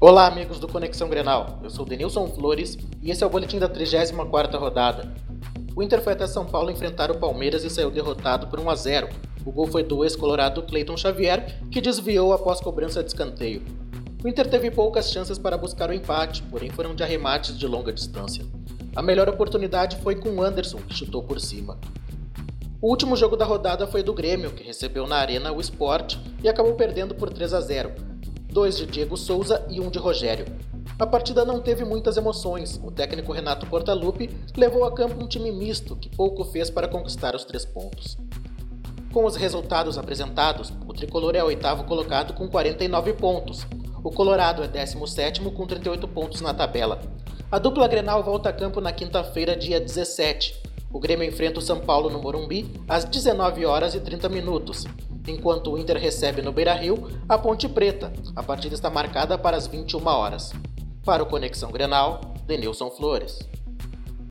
Olá, amigos do Conexão Grenal. Eu sou Denilson Flores e esse é o boletim da 34ª rodada. O Inter foi até São Paulo enfrentar o Palmeiras e saiu derrotado por 1 a 0. O gol foi do ex-colorado Cleiton Xavier, que desviou após cobrança de escanteio. O Inter teve poucas chances para buscar o empate, porém foram de arremates de longa distância. A melhor oportunidade foi com Anderson, que chutou por cima. O último jogo da rodada foi do Grêmio, que recebeu na Arena o Sport e acabou perdendo por 3 a 0. Dois de Diego Souza e um de Rogério. A partida não teve muitas emoções. O técnico Renato Portaluppi levou a campo um time misto que pouco fez para conquistar os três pontos. Com os resultados apresentados, o tricolor é oitavo colocado com 49 pontos, o Colorado é 17 com 38 pontos na tabela. A dupla Grenal volta a campo na quinta-feira, dia 17. O Grêmio enfrenta o São Paulo no Morumbi às 19 horas e 30 minutos, enquanto o Inter recebe no Beira-Rio a Ponte Preta. A partida está marcada para as 21 horas. Para o Conexão Grenal, Denilson Flores.